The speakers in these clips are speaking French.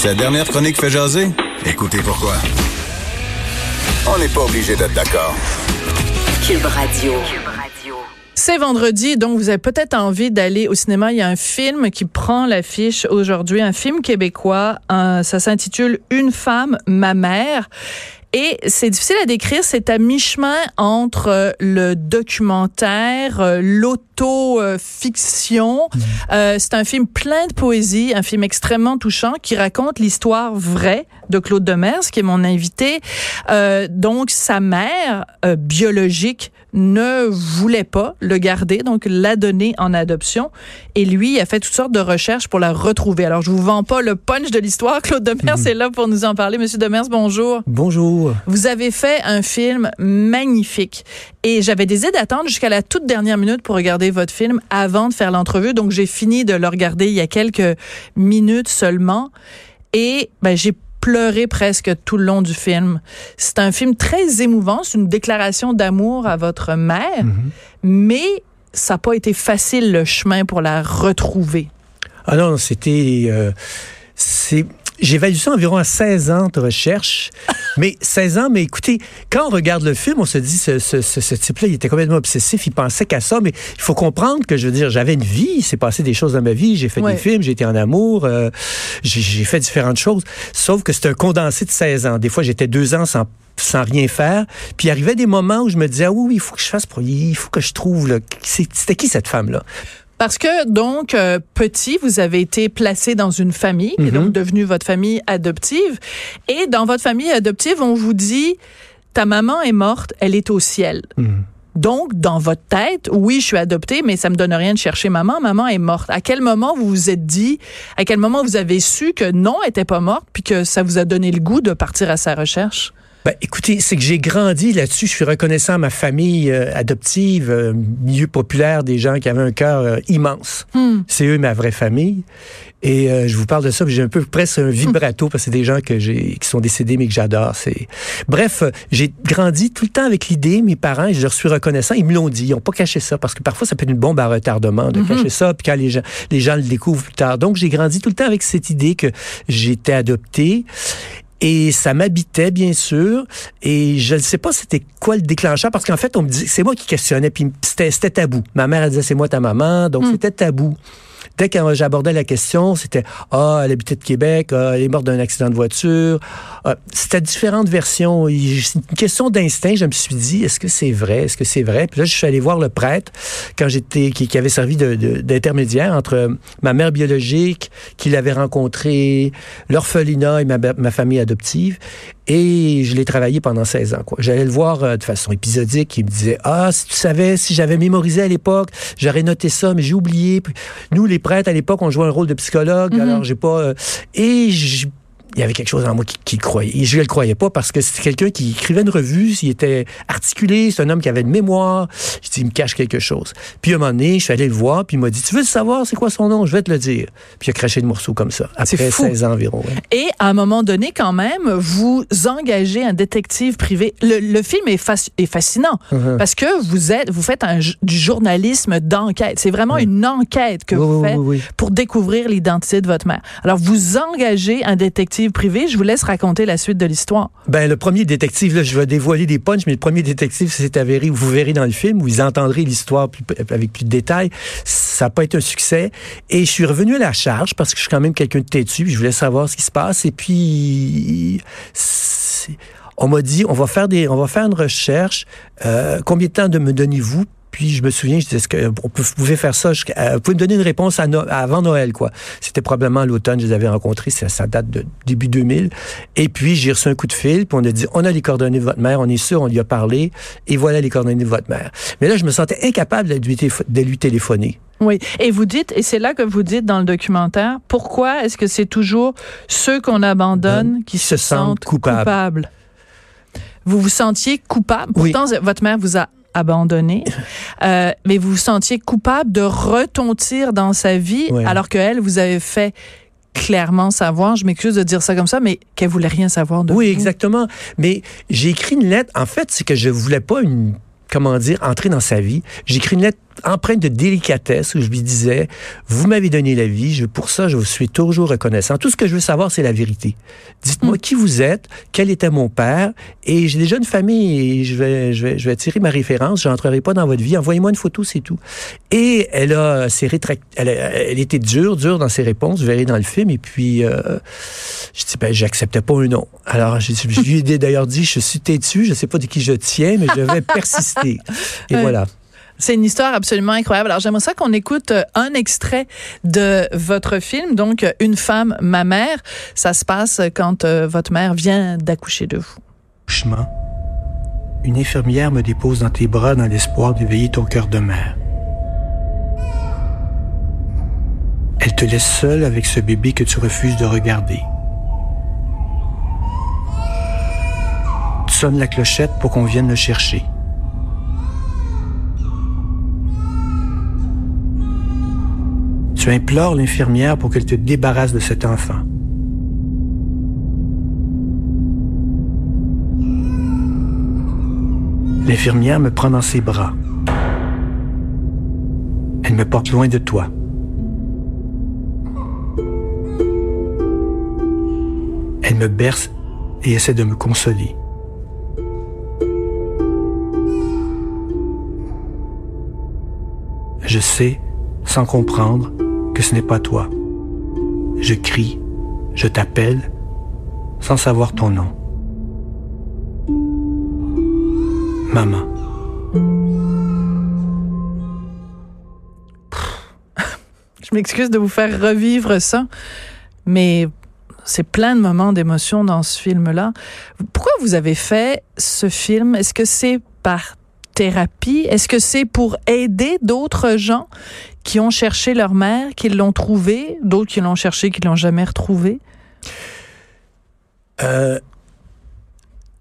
Cette dernière chronique fait jaser? Écoutez pourquoi. On n'est pas obligé d'être d'accord. Cube Radio. C'est vendredi, donc vous avez peut-être envie d'aller au cinéma. Il y a un film qui prend l'affiche aujourd'hui, un film québécois. Ça s'intitule Une femme, ma mère. Et c'est difficile à décrire, c'est à mi-chemin entre euh, le documentaire, euh, l'auto-fiction. Mmh. Euh, c'est un film plein de poésie, un film extrêmement touchant qui raconte l'histoire vraie de Claude Demers, qui est mon invité. donc, sa mère biologique ne voulait pas le garder, donc l'a donné en adoption. Et lui a fait toutes sortes de recherches pour la retrouver. Alors, je vous vends pas le punch de l'histoire. Claude Demers est là pour nous en parler. Monsieur Demers, bonjour. Bonjour. Vous avez fait un film magnifique. Et j'avais décidé d'attendre jusqu'à la toute dernière minute pour regarder votre film avant de faire l'entrevue. Donc, j'ai fini de le regarder il y a quelques minutes seulement. Et ben, j'ai pleuré presque tout le long du film. C'est un film très émouvant, c'est une déclaration d'amour à votre mère, mais ça n'a pas été facile le chemin pour la retrouver. Ah non, c'était... Euh, c'est... J'ai évalué ça environ à 16 ans de recherche. mais 16 ans, mais écoutez, quand on regarde le film, on se dit, ce, ce, ce, ce type-là, il était complètement obsessif, il pensait qu'à ça, mais il faut comprendre que, je veux dire, j'avais une vie, il s'est passé des choses dans ma vie, j'ai fait Ouais. des films, j'ai été en amour, euh, j'ai fait différentes choses, sauf que c'est un condensé de 16 ans. Des fois, j'étais deux ans sans sans rien faire. Puis il arrivait des moments où je me disais, ah oui, oui, il faut que je fasse, pour- il faut que je trouve, c'était qui cette femme-là? Parce que, donc, euh, petit, vous avez été placé dans une famille, qui est donc devenue votre famille adoptive. Et dans votre famille adoptive, on vous dit, ta maman est morte, elle est au ciel. Donc, dans votre tête, oui, je suis adoptée, mais ça me donne rien de chercher maman. Maman est morte. À quel moment vous vous êtes dit, à quel moment vous avez su que non, elle était pas morte, puis que ça vous a donné le goût de partir à sa recherche? Ben, écoutez, c'est que j'ai grandi là-dessus. Je suis reconnaissant à ma famille euh, adoptive, euh, milieu populaire, des gens qui avaient un cœur euh, immense. C'est eux ma vraie famille. Et euh, je vous parle de ça, j'ai un peu presque un vibrato parce que c'est des gens que j'ai qui sont décédés mais que j'adore. C'est bref, j'ai grandi tout le temps avec l'idée. Mes parents, je leur suis reconnaissant. Ils me l'ont dit. Ils n'ont pas caché ça parce que parfois ça peut être une bombe à retardement de cacher ça. Puis quand les gens les gens le découvrent plus tard. Donc j'ai grandi tout le temps avec cette idée que j'étais adopté. Et ça m'habitait, bien sûr. Et je ne sais pas c'était quoi le déclencheur, parce qu'en fait, on me dit, c'est moi qui questionnais, puis c'était c'était tabou. Ma mère, elle disait, c'est moi ta maman, donc c'était tabou. Dès que j'abordais la question, c'était Ah, elle habitait de Québec, ah, elle est morte d'un accident de voiture. Ah, c'était différentes versions. Une question d'instinct. Je me suis dit, est-ce que c'est vrai? Est-ce que c'est vrai? Puis là, je suis allé voir le prêtre quand j'étais, qui, avait servi d'intermédiaire entre ma mère biologique, qui l'avait rencontrée, l'orphelinat et ma famille adoptive. Et je l'ai travaillé pendant 16 ans. quoi. J'allais le voir euh, de façon épisodique. Il me disait Ah, si tu savais, si j'avais mémorisé à l'époque, j'aurais noté ça, mais j'ai oublié. Puis nous, les prêtres, à l'époque, on jouait un rôle de psychologue. Alors, j'ai pas. euh, et il y avait quelque chose en moi qui, qui le croyait. Et je ne le croyais pas parce que c'était quelqu'un qui écrivait une revue, il était articulé, c'est un homme qui avait de mémoire. Je dis, il me cache quelque chose. Puis à un moment donné, je suis allé le voir, puis il m'a dit, tu veux savoir c'est quoi son nom? Je vais te le dire. Puis il a craché le morceau comme ça, après C'est fou. 16 ans environ. ouais. Et à un moment donné, quand même, vous engagez un détective privé. Le, le film est, fasc- est fascinant Uh-huh. parce que vous êtes, vous faites un, du journalisme d'enquête. C'est vraiment une enquête que Oui, vous oui, faites oui. pour découvrir l'identité de votre mère. Alors, vous engagez un détective privé. Je vous laisse raconter la suite de l'histoire. Ben, le premier détective, là, je vais dévoiler des punchs, mais le premier détective, ça s'est avéré, vous verrez dans le film, vous entendrez l'histoire avec plus de détails. Ça n'a pas été un succès. Et je suis revenu à la charge parce que je suis quand même quelqu'un de têtu, puis je voulais savoir ce qui se passe. Et puis, c'est- on m'a dit, on va faire des, on va faire une recherche. Euh, combien de temps de me donnez-vous? Puis je me souviens, je disais, est-ce que peut- vous pouvez faire ça? euh, Vous pouvez me donner une réponse à No- avant Noël, quoi. C'était probablement l'automne, je les avais rencontrés, ça, ça date de début 2000. Et puis j'ai reçu un coup de fil, puis on a dit, on a les coordonnées de votre mère, on est sûr, on lui a parlé, et voilà les coordonnées de votre mère. Mais là, je me sentais incapable de lui, télépho- de lui téléphoner. Oui. Et vous dites, et c'est là que vous dites dans le documentaire, pourquoi est-ce que c'est toujours ceux qu'on abandonne qui se, sentent coupables. coupables? Vous vous sentiez coupable? Oui. Pourtant, votre mère vous a abandonné, euh, mais vous vous sentiez coupable de retontir dans sa vie, Ouais. alors qu'elle vous avait fait clairement savoir, je m'excuse de dire ça comme ça, mais qu'elle voulait rien savoir de Oui, vous. exactement. Mais j'ai écrit une lettre. En fait, c'est que je voulais pas une comment dire, entrer dans sa vie. J'ai écrit une lettre empreinte de délicatesse où je lui disais, vous m'avez donné la vie, je, pour ça, je vous suis toujours reconnaissant. Tout ce que je veux savoir, c'est la vérité. Dites-moi Hmm. qui vous êtes, quel était mon père, et j'ai déjà une famille et je vais, je vais, je vais tirer ma référence, je n'entrerai pas dans votre vie, envoyez-moi une photo, c'est tout. Et elle a, s'est rétract- elle, a- elle était dure, dure dans ses réponses, vous verrez dans le film, et puis, euh, je dis, ben, j'acceptais pas un non. Alors, je, je lui ai d'ailleurs dit, je suis têtu, je sais pas de qui je tiens, mais je vais persister. Et voilà. C'est une histoire absolument incroyable. Alors j'aimerais ça qu'on écoute euh, un extrait de votre film, donc euh, Une femme, ma mère. Ça se passe quand euh, votre mère vient d'accoucher de vous. Chemin. Une infirmière me dépose dans tes bras dans l'espoir d'éveiller ton cœur de mère. Elle te laisse seule avec ce bébé que tu refuses de regarder. Tu sonnes la clochette pour qu'on vienne le chercher. Tu implores l'infirmière pour qu'elle te débarrasse de cet enfant. L'infirmière me prend dans ses bras. Elle me porte loin de toi. Elle me berce et essaie de me consoler. Je sais, sans comprendre, que ce n'est pas toi. Je crie, je t'appelle, sans savoir ton nom. Maman. Je m'excuse de vous faire revivre ça, mais c'est plein de moments d'émotion dans ce film-là. Pourquoi vous avez fait ce film? Est-ce que c'est par thérapie? Est-ce que c'est pour aider d'autres gens qui ont cherché leur mère, qui l'ont trouvée, d'autres qui l'ont cherché, qui l'ont jamais retrouvée? Euh,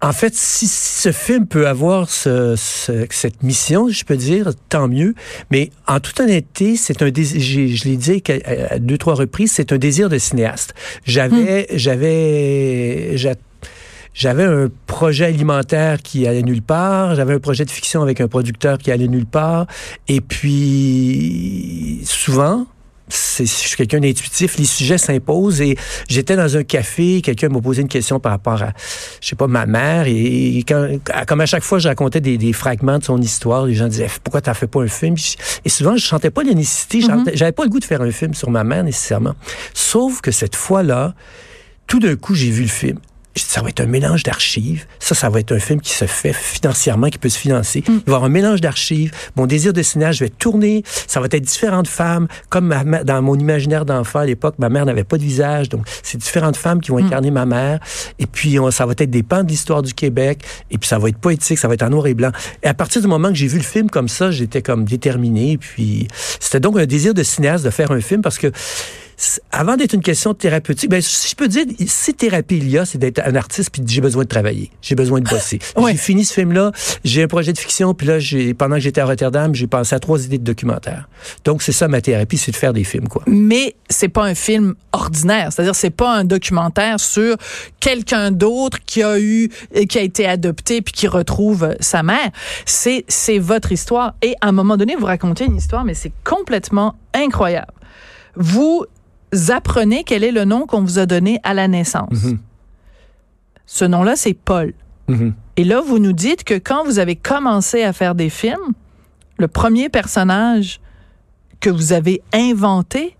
en fait, si ce film peut avoir ce- ce- cette mission, je peux dire, tant mieux. Mais en toute honnêteté, c'est un désir, je l'ai dit à deux, trois reprises, c'est un désir de cinéaste. J'avais, j'avais, j'a- j'avais un projet alimentaire qui allait nulle part. J'avais un projet de fiction avec un producteur qui allait nulle part. Et puis, souvent, c'est, je suis quelqu'un d'intuitif, les sujets s'imposent et j'étais dans un café, quelqu'un m'a posé une question par rapport à, je sais pas, ma mère et quand, comme à chaque fois je racontais des, des fragments de son histoire, les gens disaient pourquoi t'as fait pas un film? Et souvent je sentais pas la nécessité, sentais- j'avais pas le goût de faire un film sur ma mère nécessairement. Sauf que cette fois-là, tout d'un coup j'ai vu le film. Je dis, ça va être un mélange d'archives. Ça, ça va être un film qui se fait financièrement, qui peut se financer. Il va y avoir un mélange d'archives. Mon désir de cinéaste, je vais tourner. Ça va être différentes femmes. Comme ma mère- dans mon imaginaire d'enfant à l'époque, ma mère n'avait pas de visage. Donc, c'est différentes femmes qui vont incarner ma mère. Et puis, on- ça va être des pans de l'histoire du Québec. Et puis, ça va être poétique. Ça va être en noir et blanc. Et à partir du moment que j'ai vu le film comme ça, j'étais comme déterminé. Puis, c'était donc un désir de cinéaste de faire un film parce que avant d'être une question thérapeutique, ben, si je peux dire, si thérapie il y a, c'est d'être un artiste puis j'ai besoin de travailler. J'ai besoin de bosser. Ouais. J'ai fini ce film-là, j'ai un projet de fiction, puis là, j'ai, pendant que j'étais à Rotterdam, j'ai pensé à trois idées de documentaire. Donc, c'est ça ma thérapie, c'est de faire des films, quoi. mais c'est pas un film ordinaire. C'est-à-dire, c'est pas un documentaire sur quelqu'un d'autre qui a eu, qui a été adopté puis qui retrouve sa mère. C'est, c'est votre histoire. Et à un moment donné, vous racontez une histoire, mais c'est complètement incroyable. Vous apprenez quel est le nom qu'on vous a donné à la naissance. Mhm. Ce nom-là, c'est Paul. Mhm. Et là, vous nous dites que quand vous avez commencé à faire des films, le premier personnage que vous avez inventé,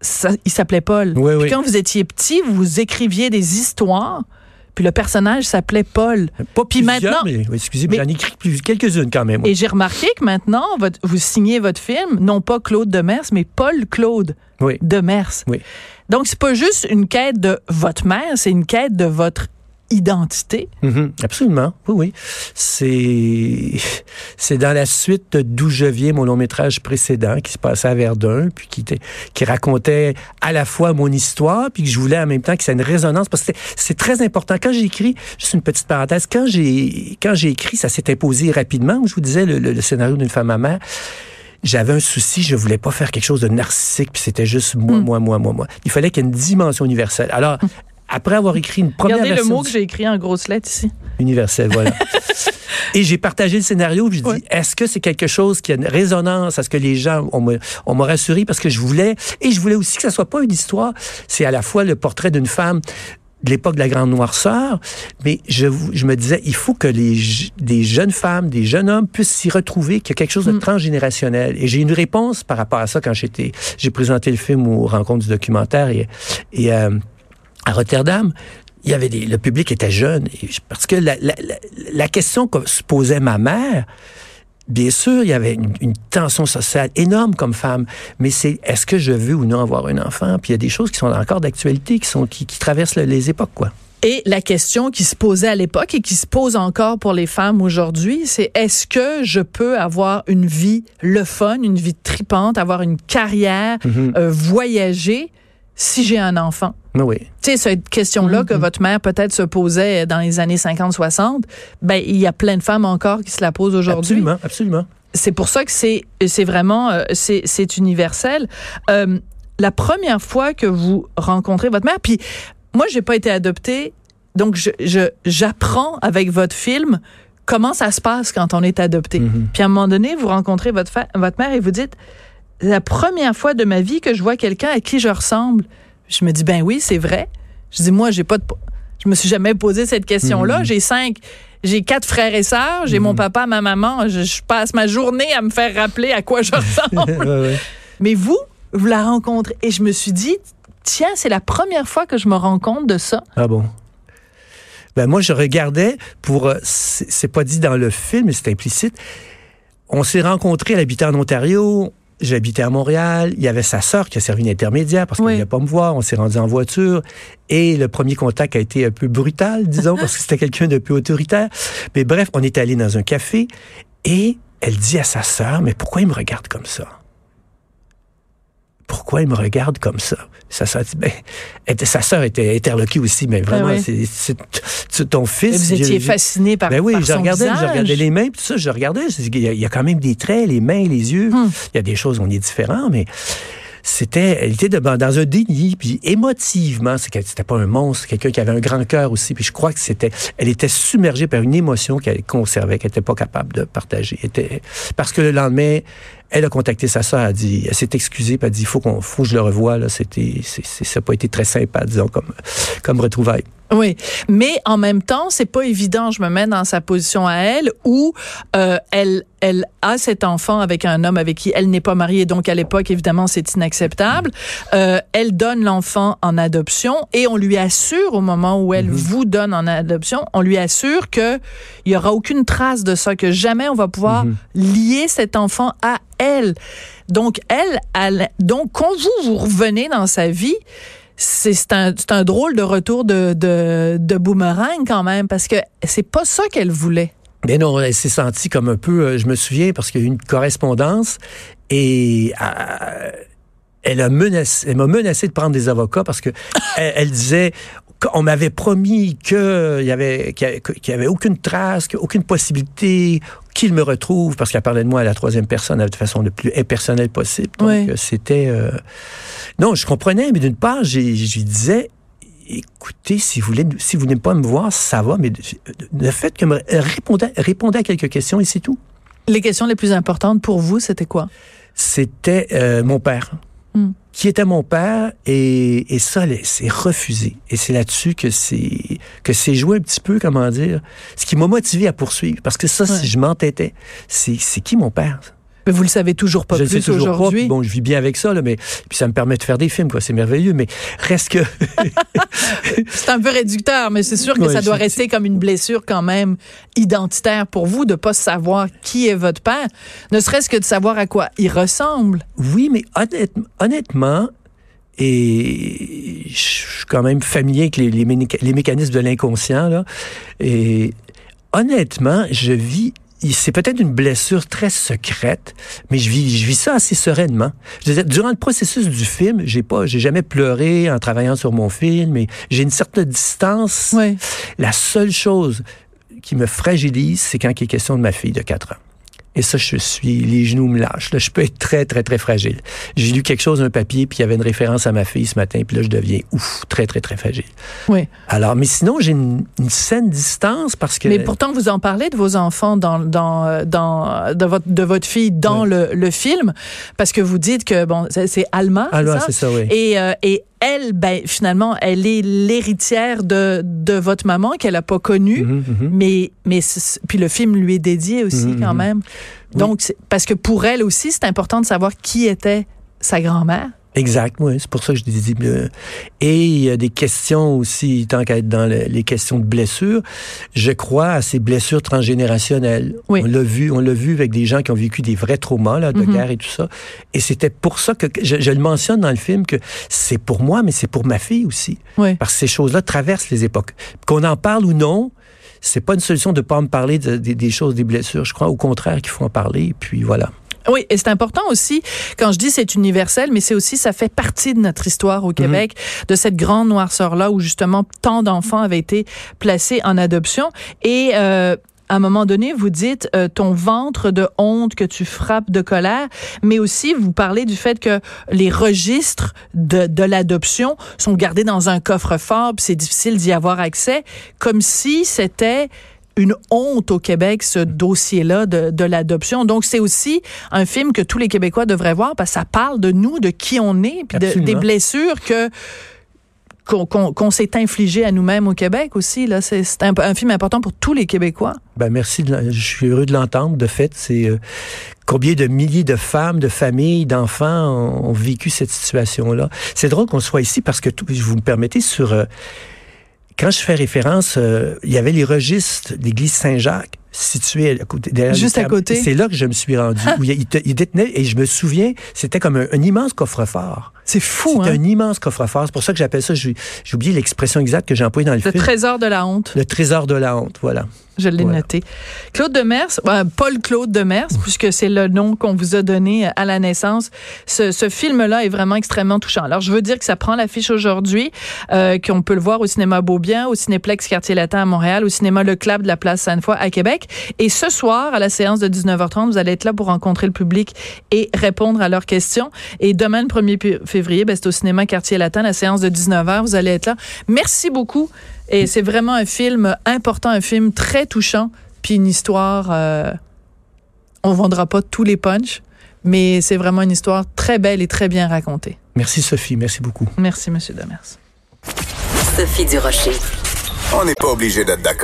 ça- il s'appelait Paul. Oui, Puis oui. quand vous étiez petit, vous écriviez des histoires, puis le personnage s'appelait Paul. Pas Puis maintenant- mais, excusez, mais j'en ai écrit plus, quelques-unes quand même. Et j'ai remarqué que maintenant, votre- vous signez votre film, non pas Claude Demers, mais Paul Claude Oui. Demers. Oui. Donc, c'est pas juste une quête de votre mère, c'est une quête de votre identité. Mhm, absolument, oui, oui. C'est c'est dans la suite d'où je viens, mon long métrage précédent, qui se passait à Verdun, puis qui, était- qui racontait à la fois mon histoire, puis que je voulais en même temps que ça ait une résonance, parce que c'est- très important. Quand j'ai écrit, juste une petite parenthèse, quand j'ai quand j'ai écrit, ça s'est imposé rapidement. Je vous disais le, le- le scénario d'une femme à mère. J'avais un souci, je voulais pas faire quelque chose de narcissique, puis c'était juste moi, moi, moi, moi, moi. Il fallait qu'il y ait une dimension universelle. Alors, après avoir écrit une première Regardez le version mot du- que j'ai écrit en grosses lettres ici. universel, voilà. Et j'ai partagé le scénario, puis je dis, est-ce que c'est quelque chose qui a une résonance? Est-ce que les gens, on me, on m'a rassuré? Parce que je voulais, et je voulais aussi que ça soit pas une histoire, c'est à la fois le portrait d'une femme de l'époque de la grande noirceur, mais je, je me disais, il faut que les, des jeunes femmes, des jeunes hommes puissent s'y retrouver, qu'il y a quelque chose de transgénérationnel. Et j'ai une réponse par rapport à ça quand j'étais, j'ai présenté le film aux rencontres du documentaire et, et euh, à Rotterdam, il y avait des, le public était jeune. Parce que la, la, la, la question que se posait ma mère, bien sûr, il y avait une, une tension sociale énorme comme femme, mais c'est est-ce que je veux ou non avoir un enfant? Puis il y a des choses qui sont encore d'actualité, qui, sont, qui, qui traversent le- les époques, quoi. Et la question qui se posait à l'époque et qui se pose encore pour les femmes aujourd'hui, c'est est-ce que je peux avoir une vie le fun, une vie tripante, avoir une carrière, euh, voyager si j'ai un enfant? Mais oui. Tu sais, cette question-là que votre mère peut-être se posait dans les années 50-60, ben, il y a plein de femmes encore qui se la posent aujourd'hui. Absolument, absolument. C'est pour ça que c'est c'est vraiment euh, c'est c'est universel. Euh, la première fois que vous rencontrez votre mère, puis moi j'ai pas été adoptée, donc je je- j'apprends avec votre film comment ça se passe quand on est adopté. Puis à un moment donné, vous rencontrez votre votre mère et vous dites la première fois de ma vie que je vois quelqu'un à qui je ressemble. Je me dis ben oui, c'est vrai. Je dis moi j'ai pas de je me suis jamais posé cette question-là. J'ai cinq, j'ai quatre frères et sœurs, j'ai mon papa, ma maman. Je, je passe ma journée à me faire rappeler à quoi je ressemble. Ouais, ouais. Mais vous, vous la rencontrez. Et je me suis dit, tiens, c'est la première fois que je me rends compte de ça. Ah bon? Ben moi, je regardais pour. euh, C'est pas dit dans le film, mais c'est implicite. On s'est rencontrés, elle habitait en Ontario. J'habitais à Montréal. Il y avait sa sœur qui a servi d'intermédiaire parce qu'elle Oui. ne voulait pas me voir. On s'est rendu en voiture. Et le premier contact a été un peu brutal, disons, parce que c'était quelqu'un de peu autoritaire. Mais bref, on est allé dans un café et elle dit à sa sœur, mais pourquoi il me regarde comme ça? Pourquoi il me regarde comme ça? Sa sœur dit, ben, sa sœur était interloquée aussi, mais vraiment, oui. c'est- ton fils. Et vous étiez fasciné par, ben oui, par je son regardais, je regardais les mains, tout ça, je regardais. je dis, Il y, a, il y a quand même des traits, les mains, les yeux. Hmm. Il y a des choses où on est différent, mais c'était, elle était dans un déni, puis émotivement, c'était pas un monstre, quelqu'un qui avait un grand cœur aussi, puis je crois que c'était, elle était submergée par une émotion qu'elle conservait, qu'elle n'était pas capable de partager. Elle était- parce que le lendemain, elle a contacté sa sœur, elle dit, elle s'est excusée, puis elle a dit, il faut qu'on, faut que je le revoie, là, c'était, c'est, c'est- ça n'a pas été très sympa, disons, comme, comme retrouvaille. Oui, mais en même temps, c'est pas évident. Je me mets dans sa position à elle où euh, elle elle a cet enfant avec un homme avec qui elle n'est pas mariée. Donc à l'époque, évidemment, c'est inacceptable. Euh, elle donne l'enfant en adoption et on lui assure au moment où elle vous donne en adoption, on lui assure que il y aura aucune trace de ça, que jamais on va pouvoir lier cet enfant à elle. Donc elle, elle donc quand vous vous revenez dans sa vie c'est un, drôle de retour de, de, de boomerang quand même, parce que c'est pas ça qu'elle voulait. Mais non, elle s'est sentie comme un peu, euh, je me souviens, parce qu'il y a eu une correspondance et euh, elle a menacé, elle m'a menacé de prendre des avocats parce que elle, elle disait qu'on m'avait promis qu'il y avait, qu'il y avait, aucune trace, aucune possibilité qu'il me retrouve parce qu'elle parlait de moi à la troisième personne de façon le plus impersonnelle possible. Donc, Oui. euh, c'était... euh, Non, je comprenais, mais d'une part, je lui disais, écoutez, si vous voulez, si vous voulez pas me voir, ça va, mais le fait que me répondait, répondait à quelques questions et c'est tout. Les questions les plus importantes pour vous, c'était quoi? C'était euh, mon père. Hmm. Qui était mon père et, et ça, c'est refusé. Et c'est là-dessus que c'est que c'est joué un petit peu, comment dire, ce qui m'a motivé à poursuivre. Parce que ça, Ouais. si je m'entêtais, c'est c'est qui mon père? Mais vous le savez toujours pas je plus toujours pas. aujourd'hui. Bon, je vis bien avec ça, là, mais puis ça me permet de faire des films, quoi. C'est merveilleux. Mais reste que C'est un peu réducteur, mais c'est sûr que Ouais, ça doit rester comme une blessure quand même identitaire pour vous de pas savoir qui est votre père, ne serait-ce que de savoir à quoi il ressemble. Oui, mais honnête- honnêtement, et je suis quand même familier avec les, les mécanismes de l'inconscient, là, et honnêtement, je vis c'est peut-être une blessure très secrète, mais je vis, je vis ça assez sereinement. Je disais, durant le processus du film, j'ai pas, j'ai jamais pleuré en travaillant sur mon film, mais j'ai une certaine distance. Oui. La seule chose qui me fragilise, c'est quand il est question de ma fille de 4 ans. Et ça, je suis, les genoux me lâchent. Là, je peux être très, très, très fragile. J'ai lu quelque chose, un papier, puis il y avait une référence à ma fille ce matin, puis là, je deviens ouf, très, très, très fragile. Oui. Alors, mais sinon, j'ai une, une saine distance parce que. Mais pourtant, vous en parlez de vos enfants dans, dans, dans, de votre, de votre fille dans le, le film, parce que vous dites que, bon, c'est Alma. Alma, c'est ça, oui. Et, euh, et elle, ben, finalement, elle est l'héritière de, de votre maman qu'elle a pas connue, Mhm, mhm. mais, mais, puis le film lui est dédié aussi Mhm, quand même. Oui. Donc, parce que pour elle aussi, c'est important de savoir qui était sa grand-mère. Exact, oui, c'est pour ça que je dis. euh, Et il y a des questions aussi, tant qu'à être dans le- les questions de blessures, je crois à ces blessures transgénérationnelles. Oui. On l'a vu, on l'a vu avec des gens qui ont vécu des vrais traumas là, de Mhm. guerre et tout ça. Et c'était pour ça que je, je le mentionne dans le film que c'est pour moi, mais c'est pour ma fille aussi, Oui. parce que ces choses-là traversent les époques. Qu'on en parle ou non. C'est pas une solution de pas me parler de- de- des choses, des blessures. Je crois au contraire qu'il faut en parler. Puis voilà. Oui, et c'est important aussi, quand je dis c'est universel, mais c'est aussi, ça fait partie de notre histoire Mhm. au Québec, de cette grande noirceur-là où justement tant d'enfants avaient été placés en adoption. Et euh, à un moment donné, vous dites euh, ton ventre de honte que tu frappes de colère, mais aussi vous parlez du fait que les registres de, de l'adoption sont gardés dans un coffre-fort, puis c'est difficile d'y avoir accès, comme si c'était une honte au Québec, ce dossier-là de, de l'adoption. Donc, c'est aussi un film que tous les Québécois devraient voir parce que ça parle de nous, de qui on est, puis de- des blessures que qu'on s'est infligé à nous-mêmes au Québec aussi. Là, c'est un, un film important pour tous les Québécois. Ben merci, de je suis heureux de l'entendre. De fait, c'est euh, combien de milliers de femmes, de familles, d'enfants ont, ont vécu cette situation-là. C'est drôle qu'on soit ici parce que, tout- vous me permettez, sur euh, quand je fais référence, euh, il y avait les registres d'église Saint-Jacques situés à côté. derrière Juste à côté? C'est là que je me suis rendu. où il, il te- il détenait, et je me souviens, c'était comme un, un immense coffre-fort. C'est fou, C'était hein? un immense coffre-fort. C'est pour ça que j'appelle ça, j'ai oublié l'expression exacte que j'ai employée dans le, Le film. trésor de la honte. Le trésor de la honte, voilà. Je l'ai Voilà. noté. Claude Demers, euh, Paul Claude Demers, puisque c'est le nom qu'on vous a donné à la naissance. Ce, ce film-là est vraiment extrêmement touchant. Alors, je veux dire que ça prend l'affiche aujourd'hui, euh, qu'on peut le voir au cinéma Beaubien, au Cinéplex Quartier Latin à Montréal, au cinéma Le Clap de la Place Sainte-Foy à Québec. Et ce soir, à la séance de 19h30, vous allez être là pour rencontrer le public et répondre à leurs questions. Et demain, le 1er pu- février, ben, c'est au cinéma Quartier Latin, la séance de 19h. Vous allez être là. Merci beaucoup. Et c'est vraiment un film important, un film très touchant, puis une histoire. euh, on vendra pas tous les punchs, mais c'est vraiment une histoire très belle et très bien racontée. Merci Sophie, merci beaucoup. Merci, Monsieur Demers. Sophie Durocher. On n'est pas obligé d'être d'accord.